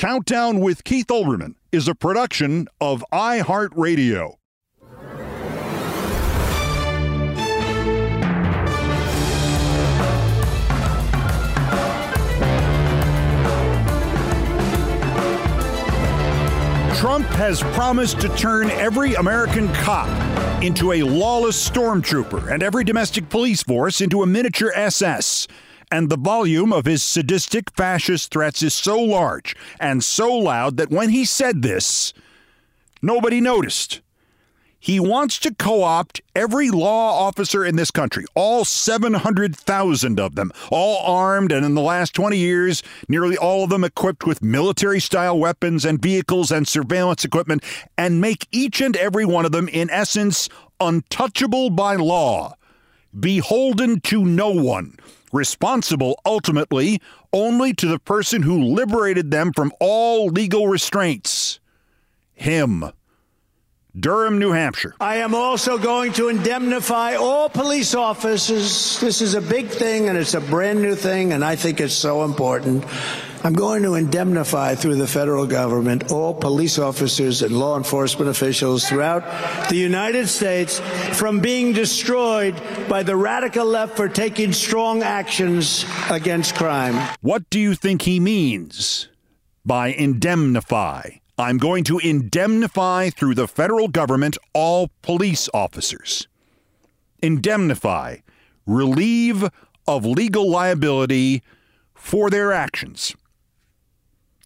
Countdown with Keith Olbermann is a production of iHeartRadio. Trump has promised to turn every American cop into a lawless stormtrooper and every domestic police force into a miniature SS. And the volume of his sadistic fascist threats is so large and so loud that when he said this, nobody noticed. He wants to co opt every law officer in this country, all 700,000 of them, all armed, and in the last 20 years, nearly all of them equipped with military style weapons and vehicles and surveillance equipment, and make each and every one of them, in essence, untouchable by law, beholden to no one, responsible ultimately only to the person who liberated them from all legal restraints him. Durham, New Hampshire. I am also going to indemnify all police officers. This is a big thing and it's a brand new thing, and I think it's so important. I'm going to indemnify through the federal government all police officers and law enforcement officials throughout the United States from being destroyed by the radical left for taking strong actions against crime. What do you think he means by indemnify? I'm going to indemnify through the federal government all police officers. Indemnify, relieve of legal liability for their actions.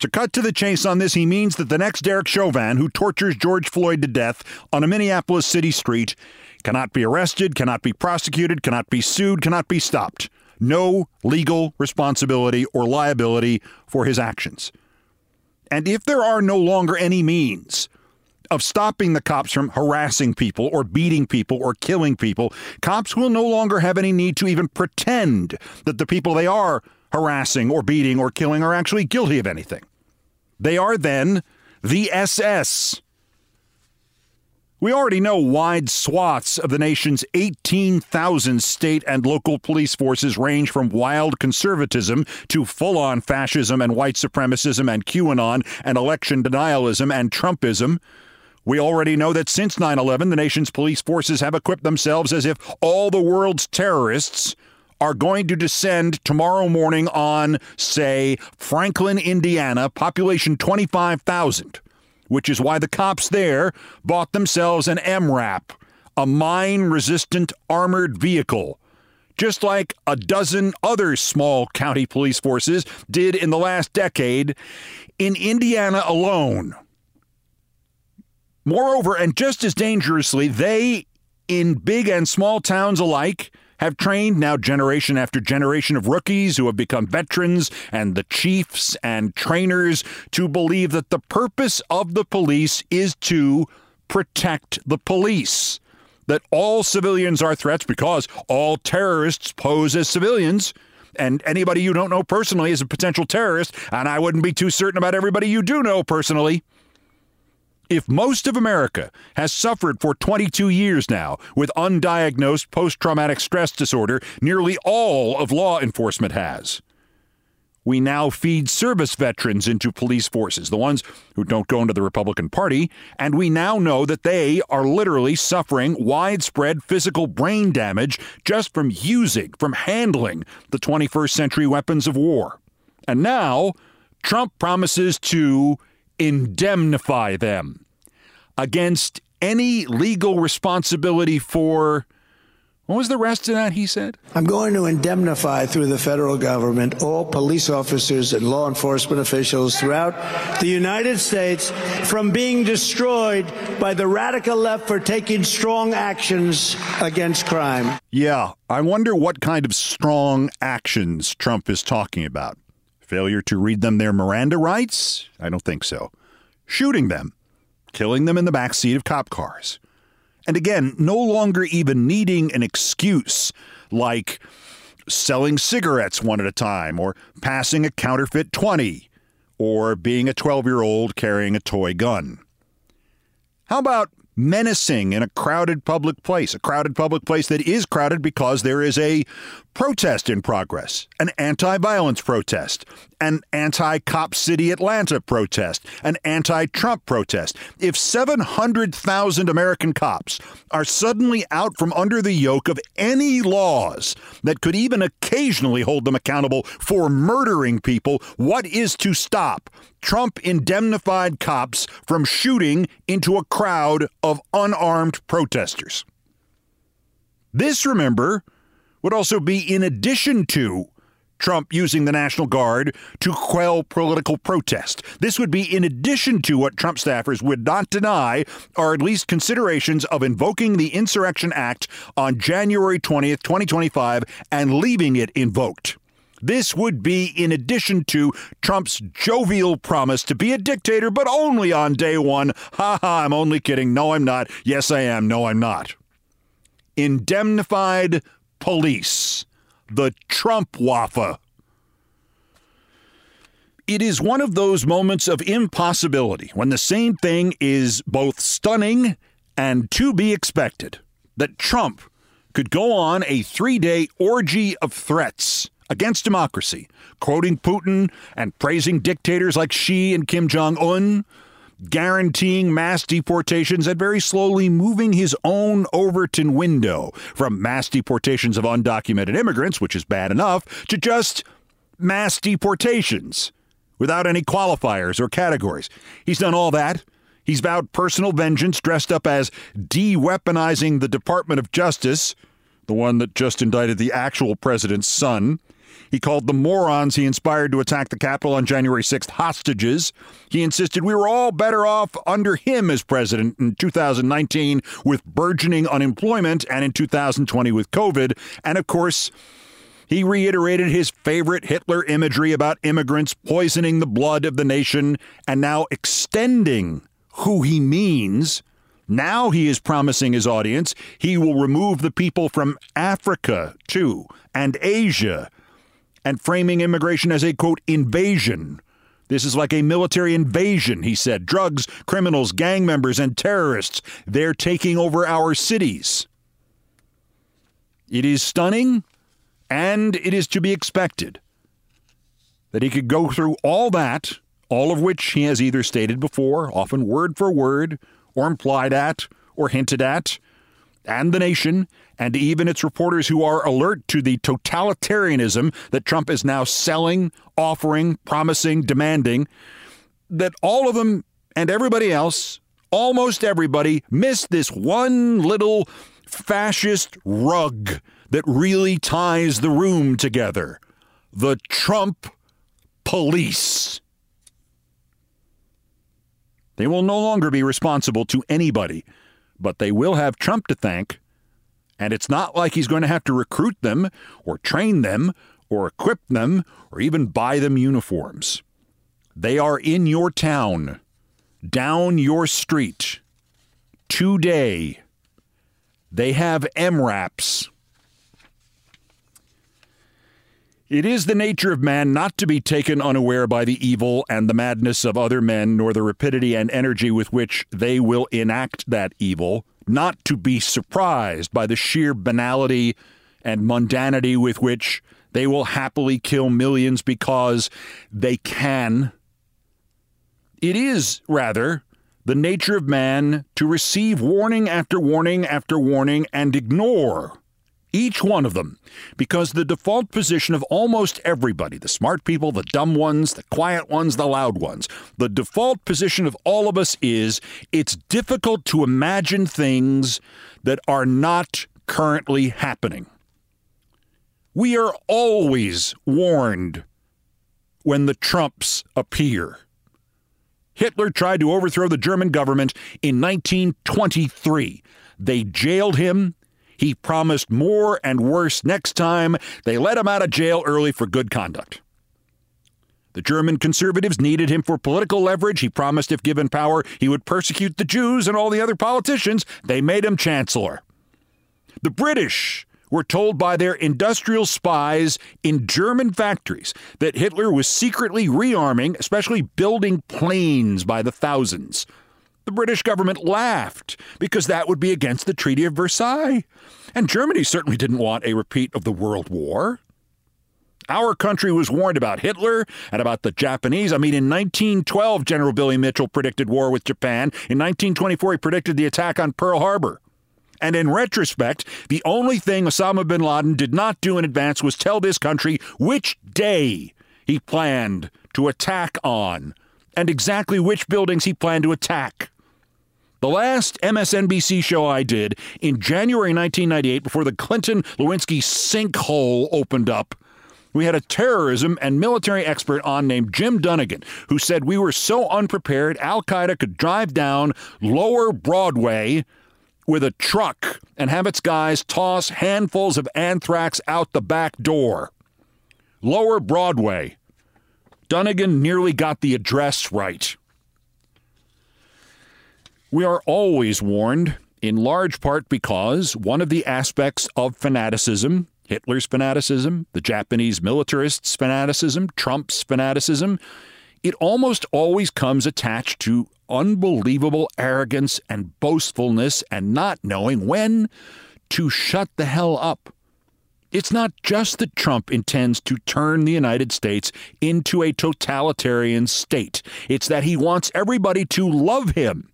To cut to the chase on this, he means that the next Derek Chauvin, who tortures George Floyd to death on a Minneapolis city street, cannot be arrested, cannot be prosecuted, cannot be sued, cannot be stopped. No legal responsibility or liability for his actions. And if there are no longer any means of stopping the cops from harassing people or beating people or killing people, cops will no longer have any need to even pretend that the people they are harassing or beating or killing are actually guilty of anything. They are then the SS. We already know wide swaths of the nation's 18,000 state and local police forces range from wild conservatism to full on fascism and white supremacism and QAnon and election denialism and Trumpism. We already know that since 9 11, the nation's police forces have equipped themselves as if all the world's terrorists are going to descend tomorrow morning on, say, Franklin, Indiana, population 25,000 which is why the cops there bought themselves an MRAP, a mine resistant armored vehicle, just like a dozen other small county police forces did in the last decade in Indiana alone. Moreover, and just as dangerously, they, in big and small towns alike, have trained now generation after generation of rookies who have become veterans and the chiefs and trainers to believe that the purpose of the police is to protect the police. That all civilians are threats because all terrorists pose as civilians. And anybody you don't know personally is a potential terrorist, and I wouldn't be too certain about everybody you do know personally. If most of America has suffered for 22 years now with undiagnosed post traumatic stress disorder, nearly all of law enforcement has. We now feed service veterans into police forces, the ones who don't go into the Republican Party, and we now know that they are literally suffering widespread physical brain damage just from using, from handling the 21st century weapons of war. And now, Trump promises to indemnify them against any legal responsibility for what was the rest of that he said? I'm going to indemnify through the federal government all police officers and law enforcement officials throughout the United States from being destroyed by the radical left for taking strong actions against crime. Yeah, I wonder what kind of strong actions Trump is talking about. Failure to read them their Miranda rights? I don't think so. Shooting them, killing them in the back seat of cop cars and again, no longer even needing an excuse like selling cigarettes one at a time, or passing a counterfeit 20, or being a 12 year old carrying a toy gun. How about menacing in a crowded public place, a crowded public place that is crowded because there is a protest in progress, an anti violence protest, an anti Cop City Atlanta protest, an anti Trump protest. If 700,000 American cops are suddenly out from under the yoke of any laws that could even occasionally hold them accountable for murdering people, what is to stop Trump indemnified cops from shooting into a crowd of unarmed protesters? This, remember, would also be in addition to Trump using the National Guard to quell political protest. This would be in addition to what Trump staffers would not deny are at least considerations of invoking the Insurrection Act on January 20th, 2025, and leaving it invoked. This would be in addition to Trump's jovial promise to be a dictator, but only on day one. Ha ha, I'm only kidding. No, I'm not. Yes, I am. No, I'm not. Indemnified police, the Trump Waffa. It is one of those moments of impossibility when the same thing is both stunning and to be expected that Trump could go on a three day orgy of threats against democracy, quoting Putin and praising dictators like Xi and Kim Jong un, guaranteeing mass deportations and very slowly moving his own Overton window from mass deportations of undocumented immigrants, which is bad enough, to just mass deportations without any qualifiers or categories. He's done all that. He's vowed personal vengeance dressed up as de weaponizing the Department of Justice, the one that just indicted the actual president's son. He called the morons he inspired to attack the Capitol on January 6th hostages. He insisted we were all better off under him as president in 2019 with burgeoning unemployment and in 2020 with COVID. And of course, he reiterated his favorite Hitler imagery about immigrants poisoning the blood of the nation and now extending who he means. Now he is promising his audience he will remove the people from Africa, too, and Asia and framing immigration as a quote invasion. This is like a military invasion, he said. Drugs, criminals, gang members, and terrorists, they're taking over our cities. It is stunning, and it is to be expected that he could go through all that, all of which he has either stated before, often word for word, or implied at, or hinted at, and the nation, and even its reporters who are alert to the totalitarianism that Trump is now selling, offering, promising, demanding, that all of them and everybody else, almost everybody, miss this one little fascist rug that really ties the room together the Trump police. They will no longer be responsible to anybody, but they will have Trump to thank and it's not like he's going to have to recruit them or train them or equip them or even buy them uniforms. They are in your town, down your street, today. They have MRAPs. It is the nature of man not to be taken unaware by the evil and the madness of other men, nor the rapidity and energy with which they will enact that evil, not to be surprised by the sheer banality and mundanity with which they will happily kill millions because they can. It is, rather, the nature of man to receive warning after warning after warning and ignore each one of them, because the default position of almost everybody the smart people, the dumb ones, the quiet ones, the loud ones the default position of all of us is it's difficult to imagine things that are not currently happening. We are always warned when the Trumps appear. Hitler tried to overthrow the German government in 1923. They jailed him. He promised more and worse next time. They let him out of jail early for good conduct. The German conservatives needed him for political leverage. He promised, if given power, he would persecute the Jews and all the other politicians. They made him chancellor. The British were told by their industrial spies in German factories that Hitler was secretly rearming, especially building planes by the thousands. The British government laughed because that would be against the Treaty of Versailles. And Germany certainly didn't want a repeat of the World War. Our country was warned about Hitler and about the Japanese. I mean, in 1912, General Billy Mitchell predicted war with Japan. In 1924, he predicted the attack on Pearl Harbor. And in retrospect, the only thing Osama bin Laden did not do in advance was tell this country which day he planned to attack on and exactly which buildings he planned to attack. The last MSNBC show I did in January 1998, before the Clinton Lewinsky sinkhole opened up, we had a terrorism and military expert on named Jim Dunnigan, who said we were so unprepared Al Qaeda could drive down lower Broadway with a truck and have its guys toss handfuls of anthrax out the back door. Lower Broadway. Dunnigan nearly got the address right. We are always warned, in large part because one of the aspects of fanaticism, Hitler's fanaticism, the Japanese militarists' fanaticism, Trump's fanaticism, it almost always comes attached to unbelievable arrogance and boastfulness and not knowing when to shut the hell up. It's not just that Trump intends to turn the United States into a totalitarian state. It's that he wants everybody to love him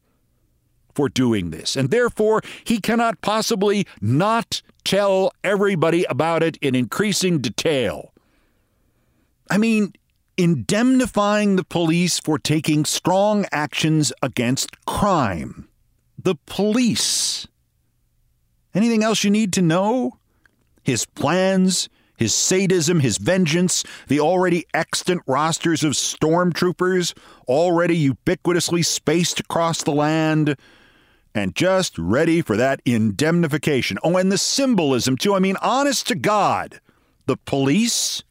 for doing this. And therefore, he cannot possibly not tell everybody about it in increasing detail. I mean, indemnifying the police for taking strong actions against crime. The police. Anything else you need to know? His plans, his sadism, his vengeance, the already extant rosters of stormtroopers, already ubiquitously spaced across the land and just ready for that indemnification. Oh, and the symbolism, too. I mean, honest to God, the police.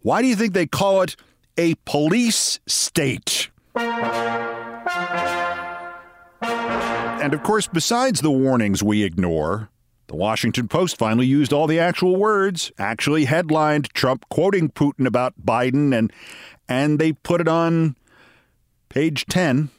Why do you think they call it a police state? And of course, besides the warnings we ignore, the Washington Post finally used all the actual words, actually headlined Trump quoting Putin about Biden, and, and they put it on page 10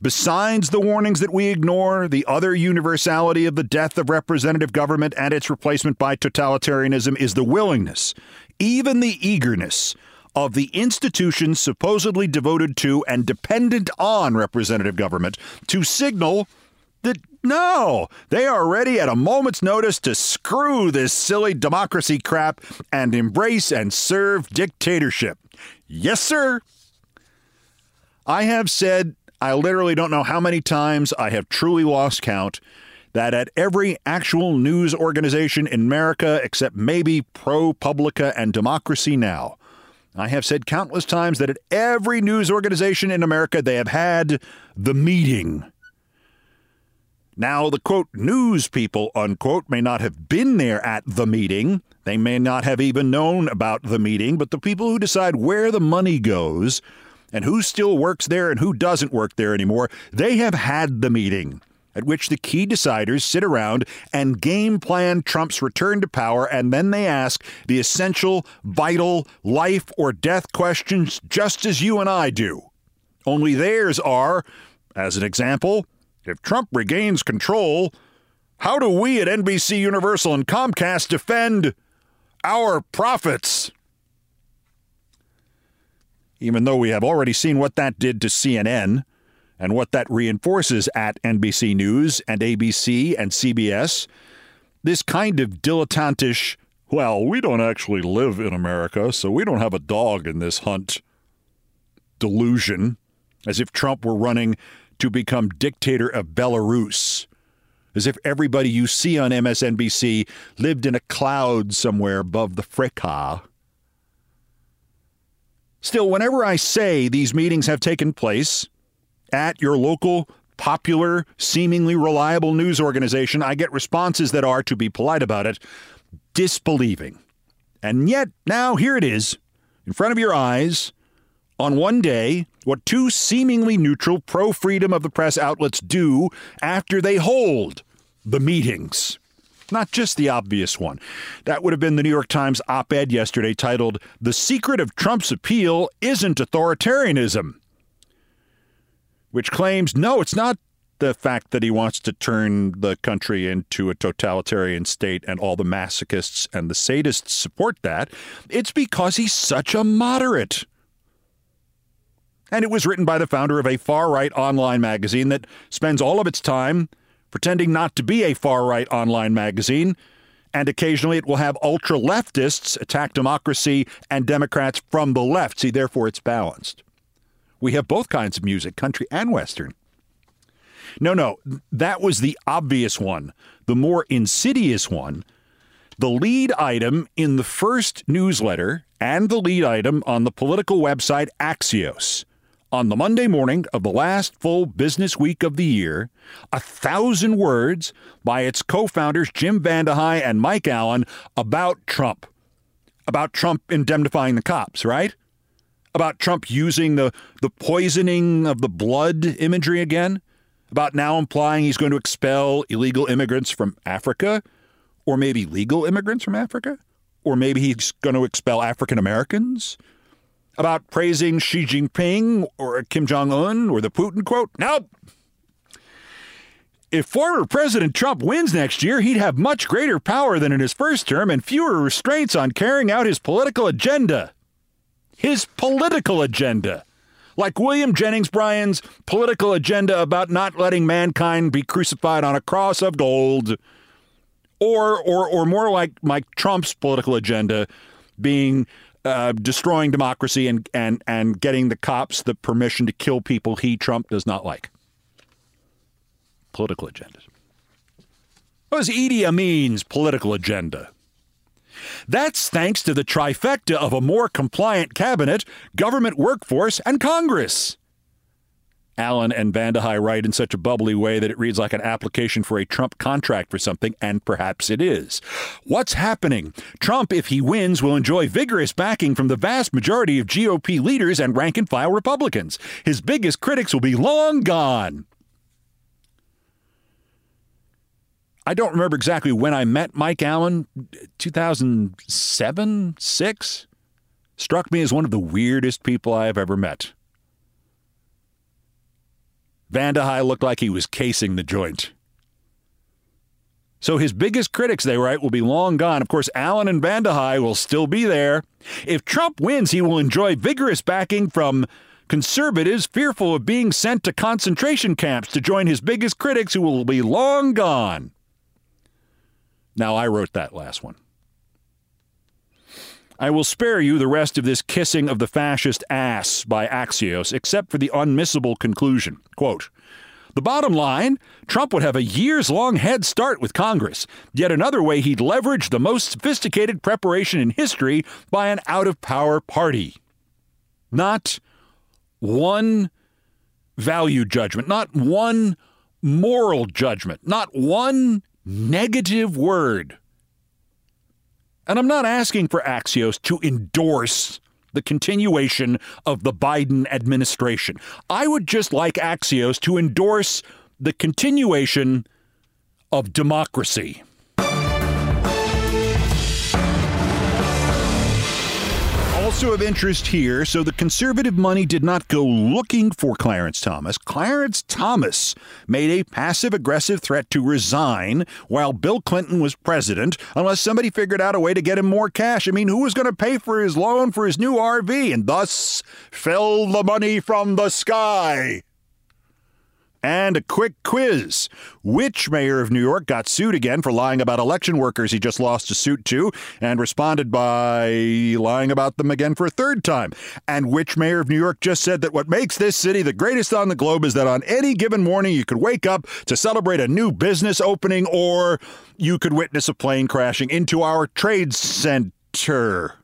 Besides the warnings that we ignore, the other universality of the death of representative government and its replacement by totalitarianism is the willingness, even the eagerness, of the institutions supposedly devoted to and dependent on representative government to signal that no, they are ready at a moment's notice to screw this silly democracy crap and embrace and serve dictatorship. Yes, sir. I have said I literally don't know how many times I have truly lost count that at every actual news organization in America, except maybe ProPublica and Democracy Now!, I have said countless times that at every news organization in America, they have had the meeting. Now, the quote, news people, unquote, may not have been there at the meeting. They may not have even known about the meeting, but the people who decide where the money goes and who still works there and who doesn't work there anymore, they have had the meeting. at which the key deciders sit around and game plan Trump's return to power, and then they ask the essential, vital, life or death questions just as you and I do. Only theirs are, as an example, if Trump regains control, how do we at NBC Universal and Comcast defend our profits? Even though we have already seen what that did to CNN and what that reinforces at NBC News and ABC and CBS, this kind of dilettantish, well, we don't actually live in America, so we don't have a dog in this hunt delusion, as if Trump were running to become dictator of Belarus, as if everybody you see on MSNBC lived in a cloud somewhere above the fricka. Still, whenever I say these meetings have taken place at your local, popular, seemingly reliable news organization, I get responses that are, to be polite about it, disbelieving. And yet, now here it is, in front of your eyes, on one day, what two seemingly neutral, pro freedom of the press outlets do after they hold the meetings not just the obvious one. That would have been the New York Times op ed yesterday titled, The Secret of Trump's Appeal Isn't Authoritarianism, which claims no, it's not the fact that he wants to turn the country into a totalitarian state and all the masochists and the sadists support that. It's because he's such a moderate. And it was written by the founder of a far right online magazine that spends all of its time pretending not to be a far right online magazine. And occasionally it will have ultra leftists attack democracy and Democrats from the left. See, therefore it's balanced. We have both kinds of music, country and Western. No, no, that was the obvious one. The more insidious one, the lead item in the first newsletter and the lead item on the political website Axios on the Monday morning of the last full business week of the year, a thousand words by its co founders, Jim Vandehei and Mike Allen, about Trump. About Trump indemnifying the cops, right? About Trump using the, the poisoning of the blood imagery again? About now implying he's going to expel illegal immigrants from Africa? Or maybe legal immigrants from Africa? Or maybe he's going to expel African Americans? About praising Xi Jinping or Kim Jong un or the Putin quote? Nope. If former President Trump wins next year, he'd have much greater power than in his first term and fewer restraints on carrying out his political agenda. His political agenda. Like William Jennings Bryan's political agenda about not letting mankind be crucified on a cross of gold. Or, or, or more like Mike Trump's political agenda being uh, destroying democracy and, and, and getting the cops the permission to kill people he, Trump, does not like. Political agendas. What was Idi Amin's political agenda? That's thanks to the trifecta of a more compliant cabinet, government workforce, and Congress. Allen and Vandehei write in such a bubbly way that it reads like an application for a Trump contract for something, and perhaps it is. What's happening? Trump, if he wins, will enjoy vigorous backing from the vast majority of GOP leaders and rank and file Republicans. His biggest critics will be long gone. I don't remember exactly when I met Mike Allen, 2007, 6. Struck me as one of the weirdest people I have ever met. Vandehei looked like he was casing the joint. So his biggest critics, they write, will be long gone. Of course, Allen and Vandehei will still be there. If Trump wins, he will enjoy vigorous backing from conservatives fearful of being sent to concentration camps to join his biggest critics who will be long gone. Now, I wrote that last one. I will spare you the rest of this kissing of the fascist ass by Axios, except for the unmissable conclusion. Quote, the bottom line Trump would have a years long head start with Congress. Yet another way he'd leverage the most sophisticated preparation in history by an out of power party. Not one value judgment, not one moral judgment, not one negative word and I'm not asking for Axios to endorse the continuation of the Biden administration. I would just like Axios to endorse the continuation of democracy. Also of interest here, so the conservative money did not go looking for Clarence Thomas. Clarence Thomas made a passive aggressive threat to resign while Bill Clinton was president unless somebody figured out a way to get him more cash. I mean, who was going to pay for his loan for his new RV? And thus fell the money from the sky. And a quick quiz. Which mayor of New York got sued again for lying about election workers he just lost a suit to and responded by lying about them again for a third time? And which mayor of New York just said that what makes this city the greatest on the globe is that on any given morning you could wake up to celebrate a new business opening or you could witness a plane crashing into our trade center?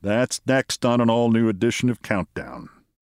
That's next on an all new edition of Countdown.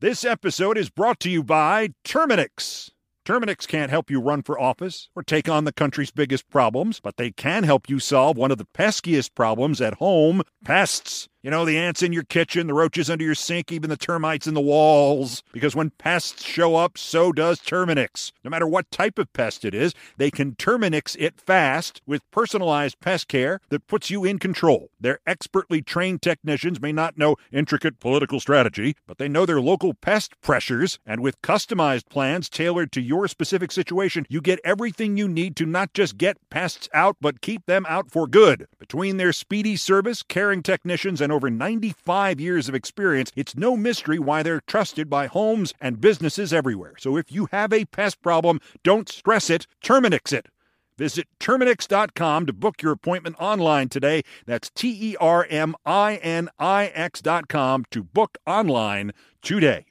This episode is brought to you by Terminix. Terminix can't help you run for office or take on the country's biggest problems, but they can help you solve one of the peskiest problems at home pests. You know, the ants in your kitchen, the roaches under your sink, even the termites in the walls. Because when pests show up, so does Terminix. No matter what type of pest it is, they can Terminix it fast with personalized pest care that puts you in control. Their expertly trained technicians may not know intricate political strategy, but they know their local pest pressures, and with customized plans tailored to your specific situation, you get everything you need to not just get pests out, but keep them out for good. Between their speedy service, caring technicians, and over 95 years of experience, it's no mystery why they're trusted by homes and businesses everywhere. So if you have a pest problem, don't stress it, Terminix it. Visit Terminix.com to book your appointment online today. That's T E R M I N I X.com to book online today.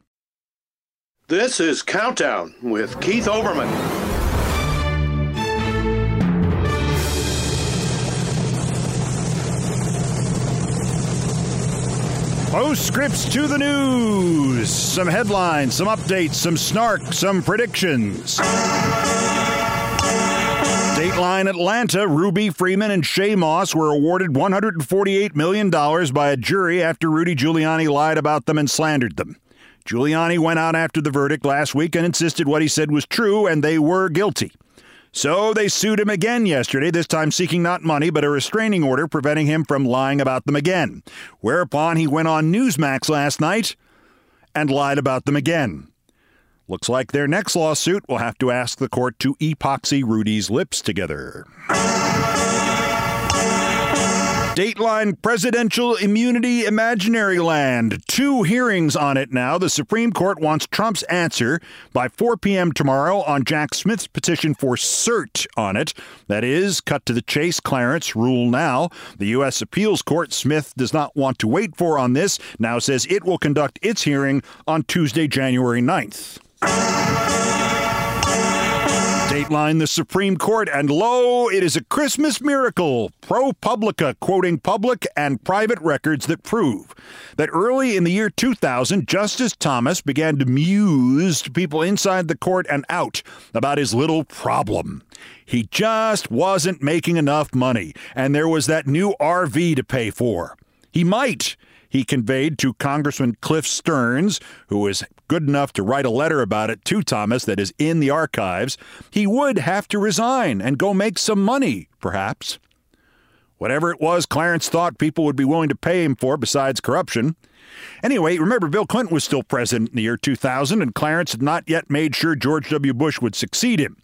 This is Countdown with Keith Olbermann. Postscripts to the news. Some headlines, some updates, some snark, some predictions. Dateline Atlanta, Ruby Freeman and Shaye Moss were awarded $148 million by a jury after Rudy Giuliani lied about them and slandered them. Giuliani went out after the verdict last week and insisted what he said was true and they were guilty. So they sued him again yesterday, this time seeking not money, but a restraining order preventing him from lying about them again. Whereupon he went on Newsmax last night and lied about them again. Looks like their next lawsuit will have to ask the court to epoxy Rudy's lips together. Dateline Presidential Immunity Imaginary Land. Two hearings on it now. The Supreme Court wants Trump's answer by 4 p.m. tomorrow on Jack Smith's petition for cert on it. That is, cut to the chase, Clarence, rule now. The U.S. Appeals Court, Smith does not want to wait for on this, now says it will conduct its hearing on Tuesday, January 9th. Dateline the Supreme Court, and lo, it is a Christmas miracle. ProPublica quoting public and private records that prove that early in the year 2000, Justice Thomas began to muse to people inside the court and out about his little problem. He just wasn't making enough money, and there was that new RV to pay for. He might he conveyed to Congressman Cliff Stearns, who was good enough to write a letter about it to Thomas that is in the archives, he would have to resign and go make some money, perhaps. whatever it was Clarence thought people would be willing to pay him for besides corruption. Anyway, remember, Bill Clinton was still president in the year 2000, and Clarence had not yet made sure George W. Bush would succeed him.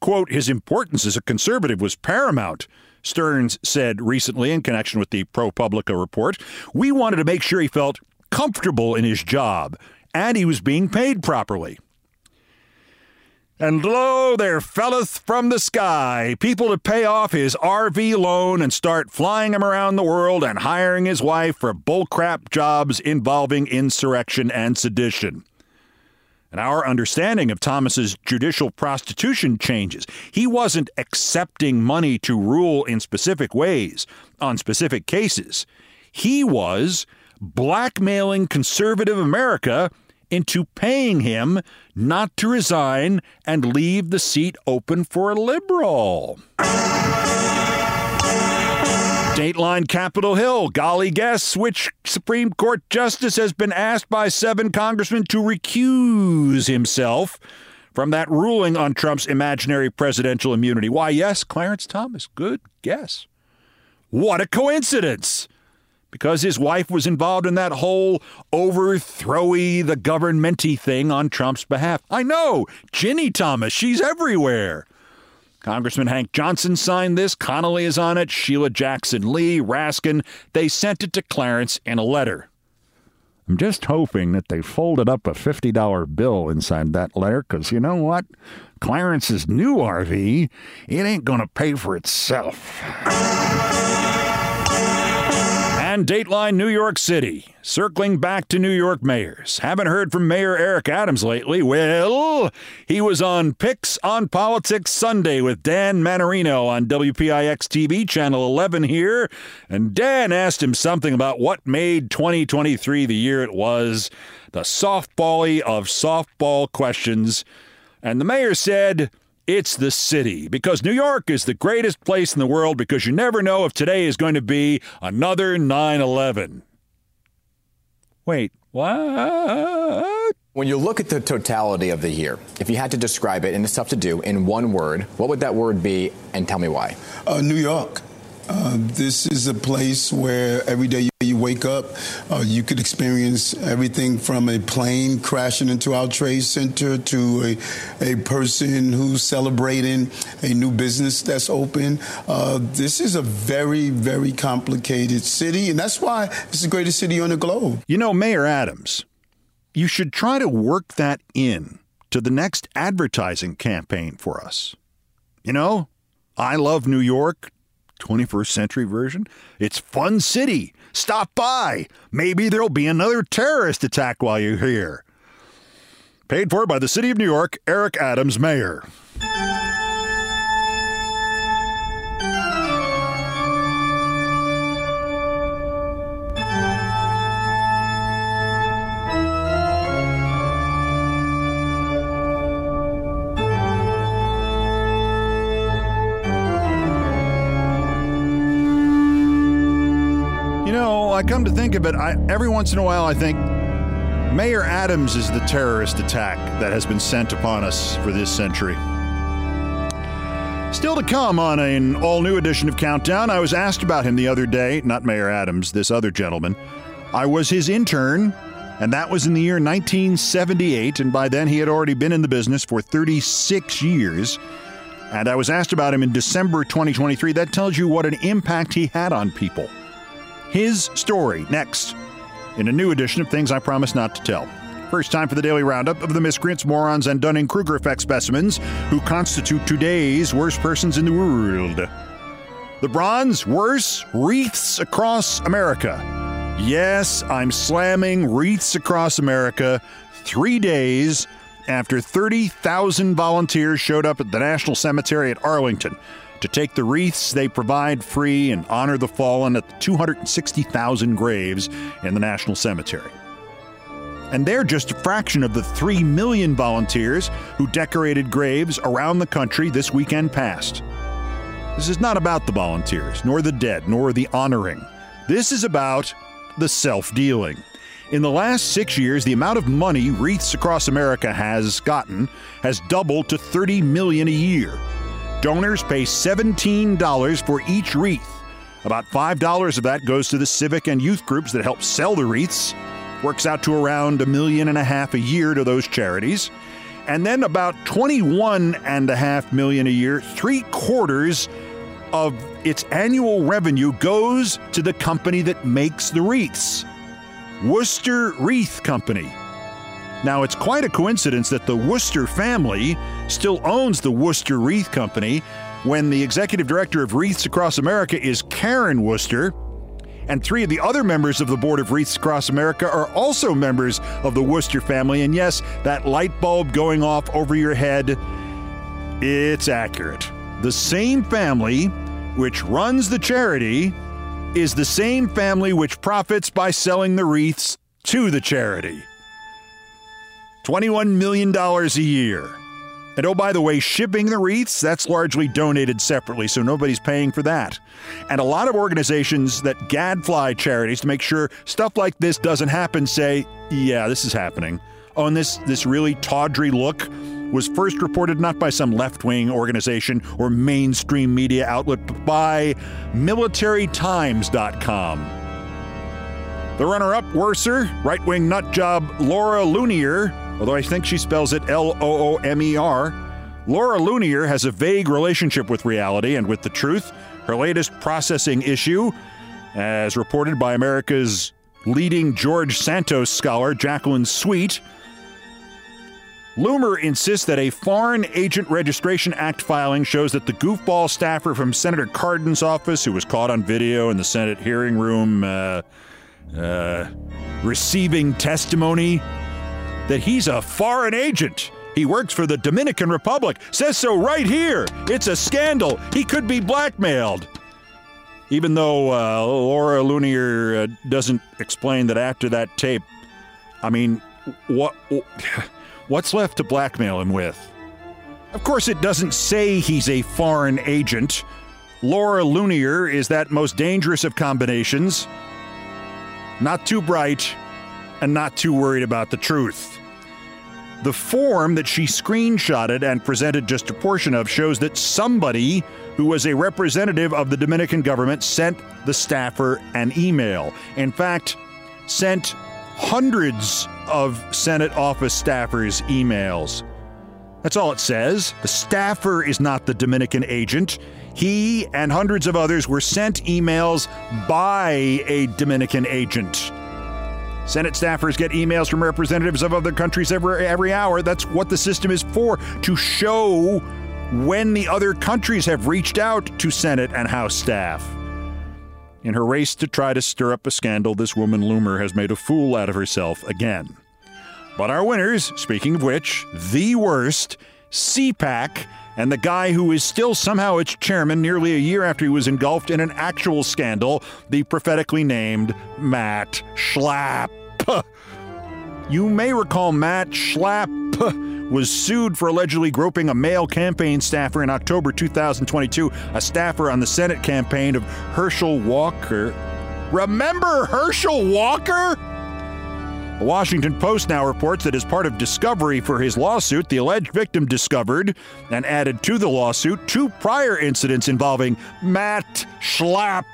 Quote, his importance as a conservative was paramount. Stearns said recently in connection with the ProPublica report, we wanted to make sure he felt comfortable in his job and he was being paid properly. And lo, there felleth from the sky people to pay off his RV loan and start flying him around the world and hiring his wife for bullcrap jobs involving insurrection and sedition. And our understanding of Thomas's judicial prostitution changes. He wasn't accepting money to rule in specific ways on specific cases. He was blackmailing conservative America into paying him not to resign and leave the seat open for a liberal. Dateline Capitol Hill. Golly guess which Supreme Court justice has been asked by seven congressmen to recuse himself from that ruling on Trump's imaginary presidential immunity. Why, yes, Clarence Thomas. Good guess. What a coincidence! Because his wife was involved in that whole overthrowy the governmenty thing on Trump's behalf. I know, Ginny Thomas, she's everywhere. Congressman Hank Johnson signed this. Connolly is on it. Sheila Jackson Lee, Raskin. They sent it to Clarence in a letter. I'm just hoping that they folded up a $50 bill inside that letter because you know what? Clarence's new RV, it ain't going to pay for itself. And Dateline New York City. Circling back to New York mayors. Haven't heard from Mayor Eric Adams lately. Well, he was on PIX on Politics Sunday with Dan Mannarino on WPIX TV, Channel 11 here. And Dan asked him something about what made 2023 the year it was, the softbally of softball questions. And the mayor said, it's the city because New York is the greatest place in the world because you never know if today is going to be another 9 11. Wait, what? When you look at the totality of the year, if you had to describe it, and it's tough to do, in one word, what would that word be, and tell me why? Uh, New York. Uh, this is a place where every day you, wake up, uh, you could experience everything from a plane crashing into our trade center to a, a person who's celebrating a new business that's open. Uh, this is a very, very complicated city, and that's why it's the greatest city on the globe. You know, Mayor Adams, you should try to work that in to the next advertising campaign for us. You know, I love New York 21st century version. It's Fun City. Stop by. Maybe there'll be another terrorist attack while you're here. Paid for by the City of New York, Eric Adams, Mayor. I come to think of it, I, every once in a while I think Mayor Adams is the terrorist attack that has been sent upon us for this century. Still to come on an all new edition of Countdown, I was asked about him the other day, not Mayor Adams, this other gentleman. I was his intern, and that was in the year 1978, and by then he had already been in the business for 36 years. And I was asked about him in December 2023. That tells you what an impact he had on people. His story next in a new edition of Things I Promise Not to Tell. First time for the daily roundup of the miscreants, morons, and Dunning Kruger effect specimens who constitute today's worst persons in the world. The bronze, worse, wreaths across America. Yes, I'm slamming wreaths across America three days after 30,000 volunteers showed up at the National Cemetery at Arlington to take the wreaths they provide free and honor the fallen at the 260,000 graves in the National Cemetery. And they're just a fraction of the 3 million volunteers who decorated graves around the country this weekend past. This is not about the volunteers, nor the dead, nor the honoring. This is about the self dealing. In the last six years, the amount of money Wreaths Across America has gotten has doubled to 30 million a year. Donors pay $17 for each wreath, About $5 of that goes to the civic and youth groups that help sell the wreaths. Works out to around a million and a half a year to those charities. And then about 21 and a half million a year, three quarters of its annual revenue goes to the company that makes the wreaths. Worcester Wreath Company. Now, it's quite a coincidence that the Worcester family still owns the Worcester Wreath Company when the executive director of Wreaths Across America is Karen Worcester. And three of the other members of the board of Wreaths Across America are also members of the Worcester family. And yes, that light bulb going off over your head, it's accurate. The same family which runs the charity is the same family which profits by selling the wreaths to the charity. $21 million a year. And oh, by the way, shipping the wreaths, that's largely donated separately, so nobody's paying for that. And a lot of organizations that gadfly charities to make sure stuff like this doesn't happen say, yeah, this is happening. Oh, and this, this really tawdry look was first reported not by some left wing organization or mainstream media outlet, but by MilitaryTimes.com. The runner up, worser, right wing nut job Laura Loomer, although I think she spells it L O O M E R. Laura Loomer has a vague relationship with reality and with the truth. Her latest processing issue, as reported by America's leading George Santos scholar, Jacqueline Sweet, Loomer insists that a Foreign Agent Registration Act filing shows that the goofball staffer from Senator Cardin's office, who was caught on video in the Senate hearing room, uh, uh, receiving testimony that he's a foreign agent. He works for the Dominican Republic. Says so right here. It's a scandal. He could be blackmailed. Even though uh, Laura Lunier uh, doesn't explain that after that tape, I mean, what what's left to blackmail him with? Of course, it doesn't say he's a foreign agent. Laura Lunier is that most dangerous of combinations not too bright, and not too worried about the truth. The form that she screenshotted and presented just a portion of shows that somebody who was a representative of the Dominican government sent the staffer an email. In fact, sent hundreds of Senate office staffers emails. That's all it says. The staffer is not the Dominican agent. He and hundreds of others were sent emails by a Dominican agent. Senate staffers get emails from representatives of other countries every, every hour. That's what the system is for, to show when the other countries have reached out to Senate and House staff. In her race to try to stir up a scandal, this woman Loomer has made a fool out of herself again. But our winners, speaking of which, the worst, CPAC and the guy who is still somehow its chairman nearly a year after he was engulfed in an actual scandal, the prophetically named Matt Schlapp. You may recall Matt Schlapp was sued for allegedly groping a male campaign staffer in October 2022, a staffer on the Senate campaign of Herschel Walker. Remember Herschel Walker? The Washington Post now reports that as part of discovery for his lawsuit, the alleged victim discovered and added to the lawsuit two prior incidents involving Matt Schlapp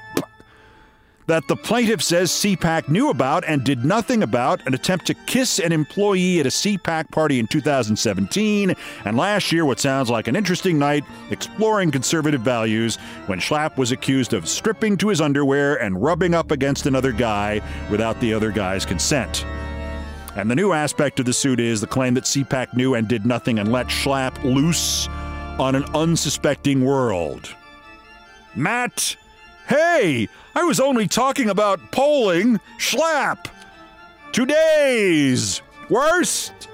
that the plaintiff says CPAC knew about and did nothing about an attempt to kiss an employee at a CPAC party in 2017, and last year, what sounds like an interesting night exploring conservative values when Schlapp was accused of stripping to his underwear and rubbing up against another guy without the other guy's consent. And the new aspect of the suit is the claim that CPAC knew and did nothing and let Schlapp loose on an unsuspecting world. Matt, hey, I was only talking about polling Schlapp. Today's worst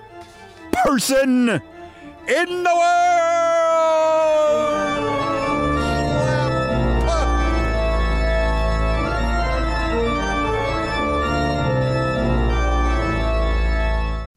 person in the world.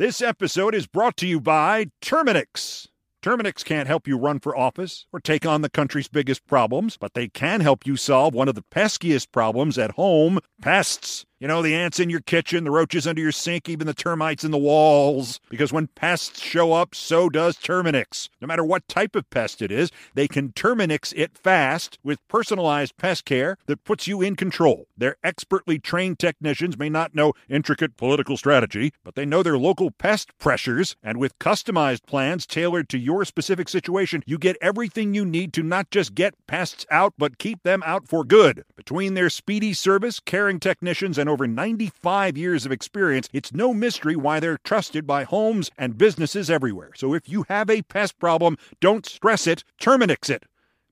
This episode is brought to you by Terminix. Terminix can't help you run for office or take on the country's biggest problems, but they can help you solve one of the peskiest problems at home pests. You know, the ants in your kitchen, the roaches under your sink, even the termites in the walls. Because when pests show up, so does Terminix. No matter what type of pest it is, they can Terminix it fast with personalized pest care that puts you in control. Their expertly trained technicians may not know intricate political strategy, but they know their local pest pressures, and with customized plans tailored to your specific situation, you get everything you need to not just get pests out, but keep them out for good. Between their speedy service, caring technicians, and over 95 years of experience, it's no mystery why they're trusted by homes and businesses everywhere. So if you have a pest problem, don't stress it, Terminix it.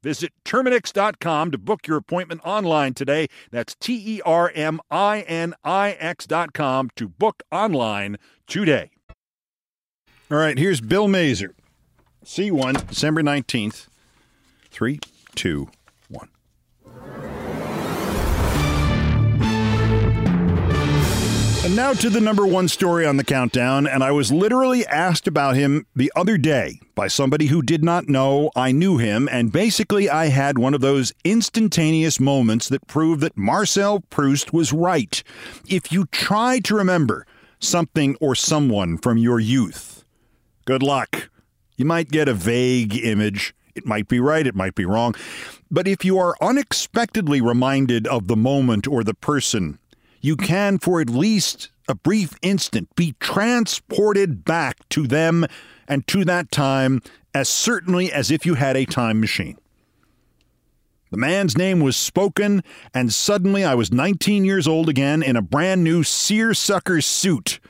Visit Terminix.com to book your appointment online today. That's T E R M I N I X.com to book online today. All right, here's Bill Mazer. C1, December 19th. Three, two, one. And now to the number one story on the countdown. And I was literally asked about him the other day by somebody who did not know I knew him. And basically, I had one of those instantaneous moments that proved that Marcel Proust was right. If you try to remember something or someone from your youth, good luck. You might get a vague image. It might be right, it might be wrong. But if you are unexpectedly reminded of the moment or the person, you can, for at least a brief instant, be transported back to them and to that time as certainly as if you had a time machine. The man's name was spoken, and suddenly I was 19 years old again in a brand new seersucker suit,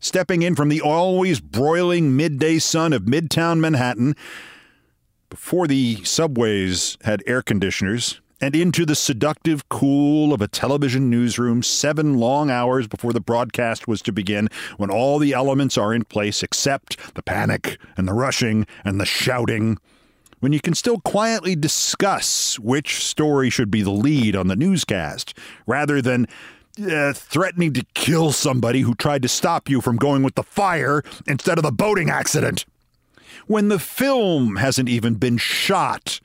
stepping in from the always broiling midday sun of midtown Manhattan before the subways had air conditioners and into the seductive cool of a television newsroom seven long hours before the broadcast was to begin, when all the elements are in place except the panic and the rushing and the shouting. When you can still quietly discuss which story should be the lead on the newscast, rather than uh, threatening to kill somebody who tried to stop you from going with the fire instead of the boating accident. When the film hasn't even been shot,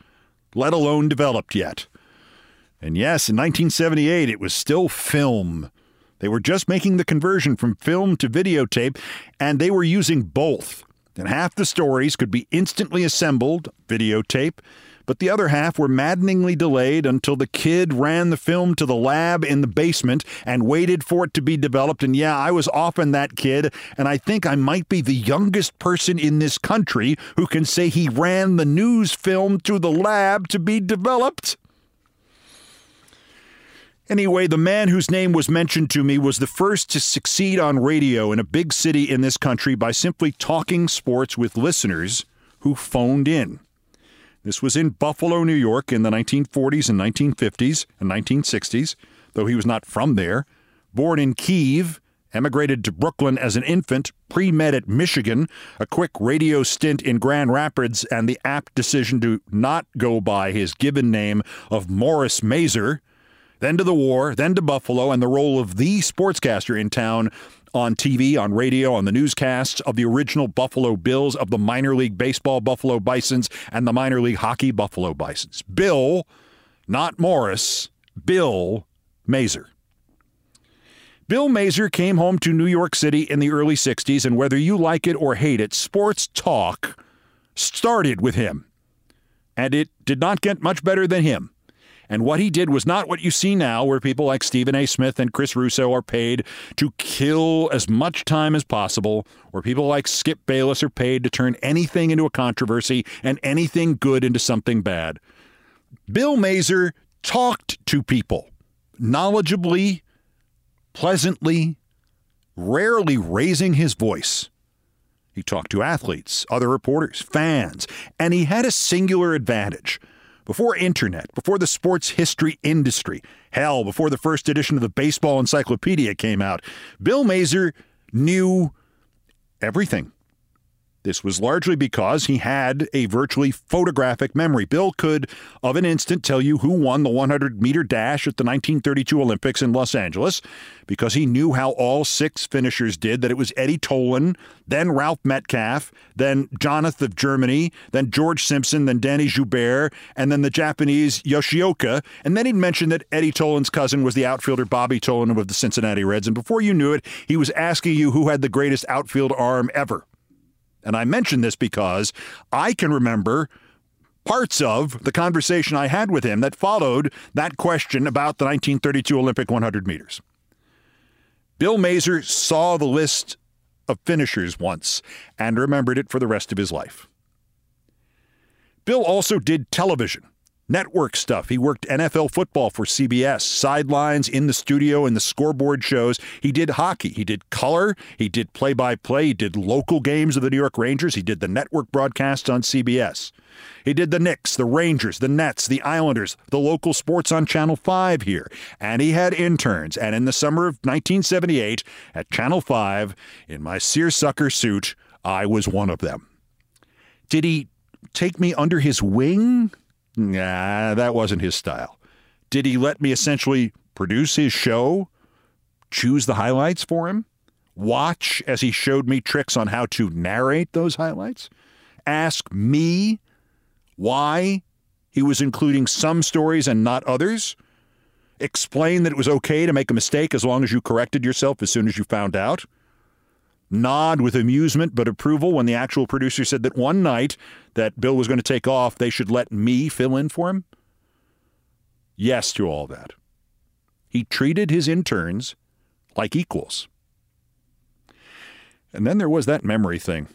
let alone developed yet. And yes, in 1978, it was still film. They were just making the conversion from film to videotape, and they were using both. And half the stories could be instantly assembled, videotape, but the other half were maddeningly delayed until the kid ran the film to the lab in the basement and waited for it to be developed. And yeah, I was often that kid, and I think I might be the youngest person in this country who can say he ran the news film to the lab to be developed. Anyway, the man whose name was mentioned to me was the first to succeed on radio in a big city in this country by simply talking sports with listeners who phoned in. This was in Buffalo, New York in the 1940s and 1950s and 1960s, though he was not from there. Born in Kiev, emigrated to Brooklyn as an infant, pre med at Michigan, a quick radio stint in Grand Rapids, and the apt decision to not go by his given name of Morris Mazer then to the war, then to Buffalo, and the role of the sportscaster in town on TV, on radio, on the newscasts of the original Buffalo Bills, of the minor league baseball Buffalo Bisons, and the minor league hockey Buffalo Bisons. Bill, not Morris, Bill Mazer. Bill Mazer came home to New York City in the early 60s, and whether you like it or hate it, sports talk started with him. And it did not get much better than him. And what he did was not what you see now, where people like Stephen A. Smith and Chris Russo are paid to kill as much time as possible, where people like Skip Bayless are paid to turn anything into a controversy and anything good into something bad. Bill Mazer talked to people knowledgeably, pleasantly, rarely raising his voice. He talked to athletes, other reporters, fans, and he had a singular advantage before internet, before the sports history industry, hell, before the first edition of the Baseball Encyclopedia came out, Bill Mazer knew everything. This was largely because he had a virtually photographic memory. Bill could, of an instant, tell you who won the 100 meter dash at the 1932 Olympics in Los Angeles because he knew how all six finishers did that it was Eddie Tolan, then Ralph Metcalfe, then Jonath of Germany, then George Simpson, then Danny Joubert, and then the Japanese Yoshioka. And then he'd mention that Eddie Tolan's cousin was the outfielder Bobby Tolan of the Cincinnati Reds. And before you knew it, he was asking you who had the greatest outfield arm ever. And I mention this because I can remember parts of the conversation I had with him that followed that question about the 1932 Olympic 100 meters. Bill Mazer saw the list of finishers once and remembered it for the rest of his life. Bill also did television network stuff. He worked NFL football for CBS, sidelines in the studio in the scoreboard shows. He did hockey. He did color. He did play by play. He did local games of the New York Rangers. He did the network broadcasts on CBS. He did the Knicks, the Rangers, the Nets, the Islanders, the local sports on Channel 5 here. And he had interns. And in the summer of 1978, at Channel 5, in my seersucker suit, I was one of them. Did he take me under his wing? Nah, that wasn't his style. Did he let me essentially produce his show, choose the highlights for him, watch as he showed me tricks on how to narrate those highlights, ask me why he was including some stories and not others, explain that it was okay to make a mistake as long as you corrected yourself as soon as you found out? Nod with amusement but approval when the actual producer said that one night that Bill was going to take off, they should let me fill in for him? Yes to all that. He treated his interns like equals. And then there was that memory thing.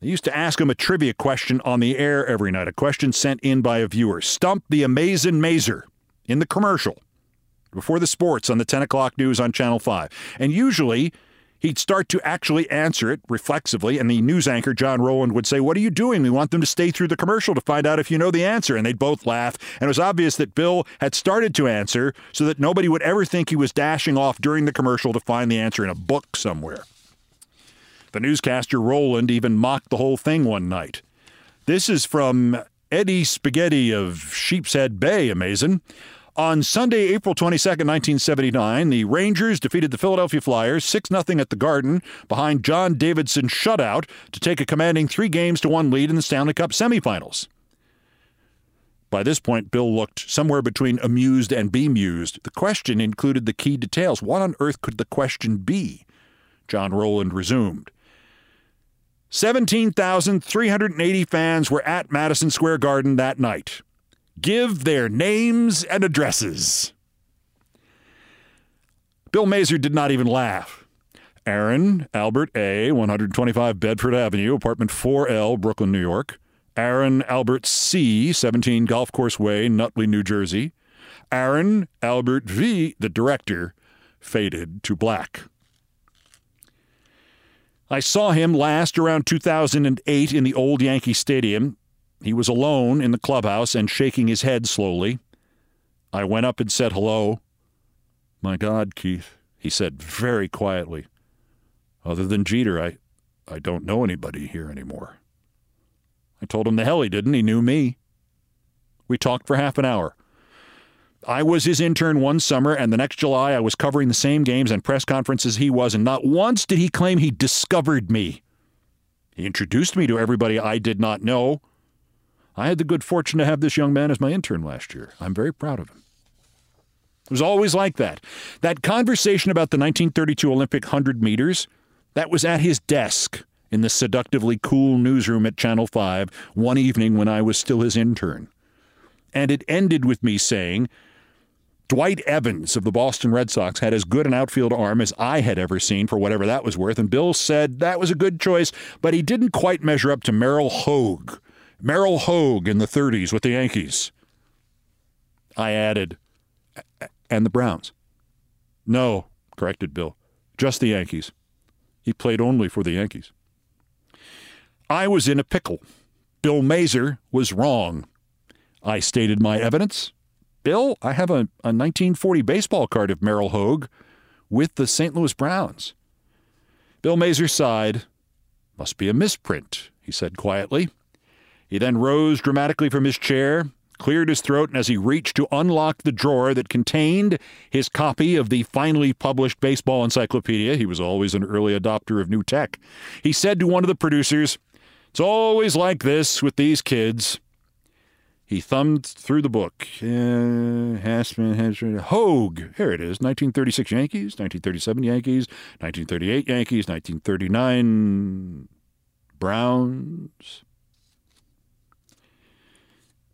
They used to ask him a trivia question on the air every night, a question sent in by a viewer. Stump the amazing Mazer in the commercial before the sports on the 10 o'clock news on Channel 5. And usually he'd start to actually answer it reflexively, and the news anchor, John Roland, would say, What are you doing? We want them to stay through the commercial to find out if you know the answer. And they'd both laugh. And it was obvious that Bill had started to answer so that nobody would ever think he was dashing off during the commercial to find the answer in a book somewhere. The newscaster Roland even mocked the whole thing one night. This is from Eddie Spaghetti of Sheepshead Bay, amazing. On Sunday, April 22, 1979, the Rangers defeated the Philadelphia Flyers 6 0 at the Garden behind John Davidson's shutout to take a commanding three games to one lead in the Stanley Cup semifinals. By this point, Bill looked somewhere between amused and bemused. The question included the key details. What on earth could the question be? John Roland resumed. 17,380 fans were at Madison Square Garden that night give their names and addresses. Bill Mazer did not even laugh. Aaron Albert A., 125 Bedford Avenue, apartment 4L, Brooklyn, New York. Aaron Albert C., 17 Golf Course Way, Nutley, New Jersey. Aaron Albert V., the director, faded to black. I saw him last around 2008 in the old Yankee Stadium. He was alone in the clubhouse and shaking his head slowly. I went up and said hello. My God, Keith, he said very quietly. Other than Jeter, I, I don't know anybody here anymore. I told him the hell he didn't. He knew me. We talked for half an hour. I was his intern one summer, and the next July I was covering the same games and press conferences he was, and not once did he claim he discovered me. He introduced me to everybody I did not know. I had the good fortune to have this young man as my intern last year. I'm very proud of him. It was always like that. That conversation about the 1932 Olympic 100 meters, that was at his desk in the seductively cool newsroom at Channel 5 one evening when I was still his intern. And it ended with me saying, Dwight Evans of the Boston Red Sox had as good an outfield arm as I had ever seen for whatever that was worth, and Bill said that was a good choice, but he didn't quite measure up to Myril Hoag. Myril Hoag in the 30s with the Yankees. I added, and the Browns. No, corrected Bill, just the Yankees. He played only for the Yankees. I was in a pickle. Bill Mazer was wrong. I stated my evidence. Bill, I have a, a 1940 baseball card of Myril Hoag with the St. Louis Browns. Bill Mazer sighed. Must be a misprint, he said quietly. He then rose dramatically from his chair, cleared his throat, and as he reached to unlock the drawer that contained his copy of the finally published baseball encyclopedia, he was always an early adopter of new tech, he said to one of the producers, It's always like this with these kids. He thumbed through the book. Uh, Hassman, Hassman, Hoag. Here it is 1936 Yankees, 1937 Yankees, 1938 Yankees, 1939 Browns.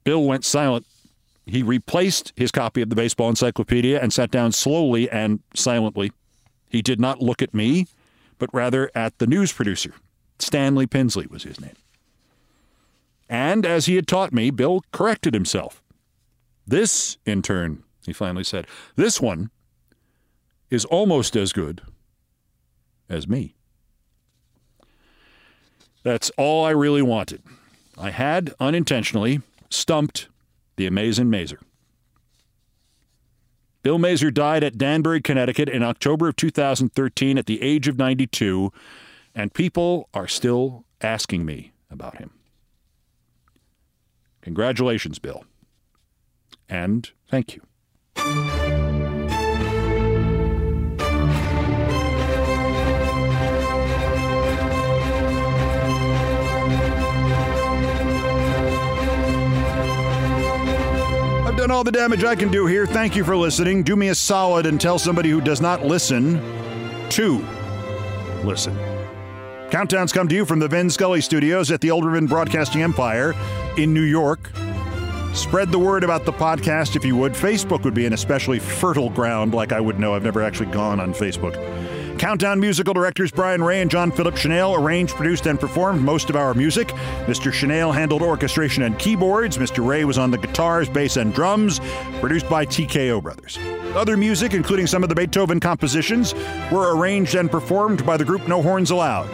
Bill went silent. He replaced his copy of the baseball encyclopedia and sat down slowly and silently. He did not look at me, but rather at the news producer. Stanley Pinsley was his name. And as he had taught me, Bill corrected himself. This, in turn, he finally said, this one is almost as good as me. That's all I really wanted. I had, unintentionally, stumped the amazing Mazer. Bill Mazer died at Danbury, Connecticut in October of 2013 at the age of 92, and people are still asking me about him. Congratulations, Bill. And thank you. Done all the damage I can do here. Thank you for listening. Do me a solid and tell somebody who does not listen to listen. Countdowns come to you from the Vin Scully studios at the Old Olbermann Broadcasting Empire in New York. Spread the word about the podcast if you would. Facebook would be an especially fertile ground, like I would know. I've never actually gone on Facebook. Countdown musical directors Brian Ray and John Philip Shenale arranged, produced, and performed most of our music. Mr. Shenale handled orchestration and keyboards. Mr. Ray was on the guitars, bass, and drums. Produced by TKO Brothers. Other music, including some of the Beethoven compositions, were arranged and performed by the group No Horns Allowed.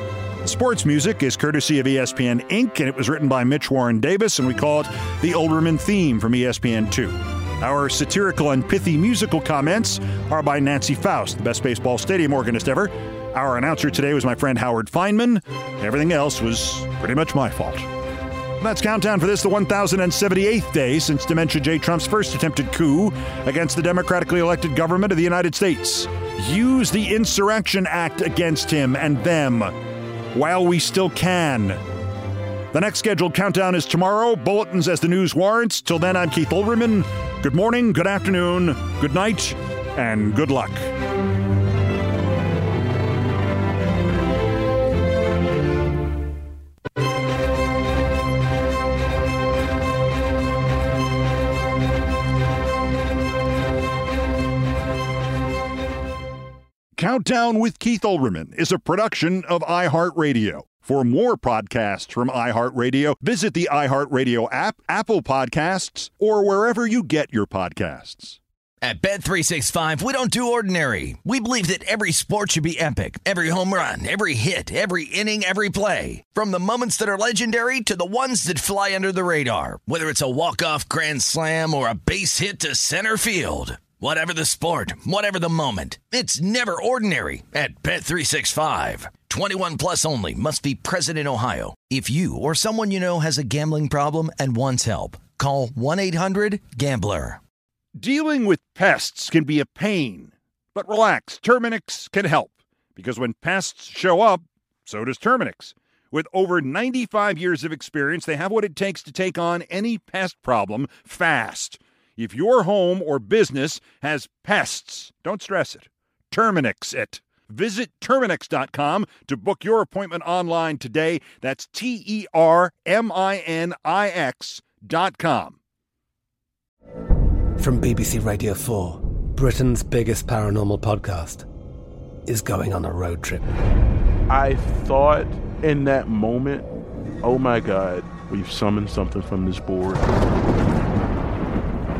Sports music is courtesy of ESPN Inc., and it was written by Mitch Warren Davis, and we call it the Olbermann theme from ESPN2. Our satirical and pithy musical comments are by Nancy Faust, the best baseball stadium organist ever. Our announcer today was my friend Howard Fineman. Everything else was pretty much my fault. That's countdown for this, the 1078th day since Dementia J. Trump's first attempted coup against the democratically elected government of the United States. Use the Insurrection Act against him and them while we still can. The next scheduled countdown is tomorrow. Bulletins as the news warrants. Till then, I'm Keith Olbermann. Good morning, good afternoon, good night, and good luck. Countdown with Keith Olbermann is a production of iHeartRadio. For more podcasts from iHeartRadio, visit the iHeartRadio app, Apple Podcasts, or wherever you get your podcasts. At Bet365, we don't do ordinary. We believe that every sport should be epic. Every home run, every hit, every inning, every play. From the moments that are legendary to the ones that fly under the radar. Whether it's a walk-off grand slam or a base hit to center field. Whatever the sport, whatever the moment, it's never ordinary at Bet365. 21 plus only must be present in Ohio. If you or someone you know has a gambling problem and wants help, call 1-800-GAMBLER. Dealing with pests can be a pain, but relax, Terminix can help because when pests show up, so does Terminix. With over 95 years of experience, they have what it takes to take on any pest problem fast. If your home or business has pests, don't stress it. Terminix it. Visit Terminix.com to book your appointment online today. That's T E R M I N I X.com. From BBC Radio 4, Britain's biggest paranormal podcast is going on a road trip. I thought in that moment, oh my God, we've summoned something from this board.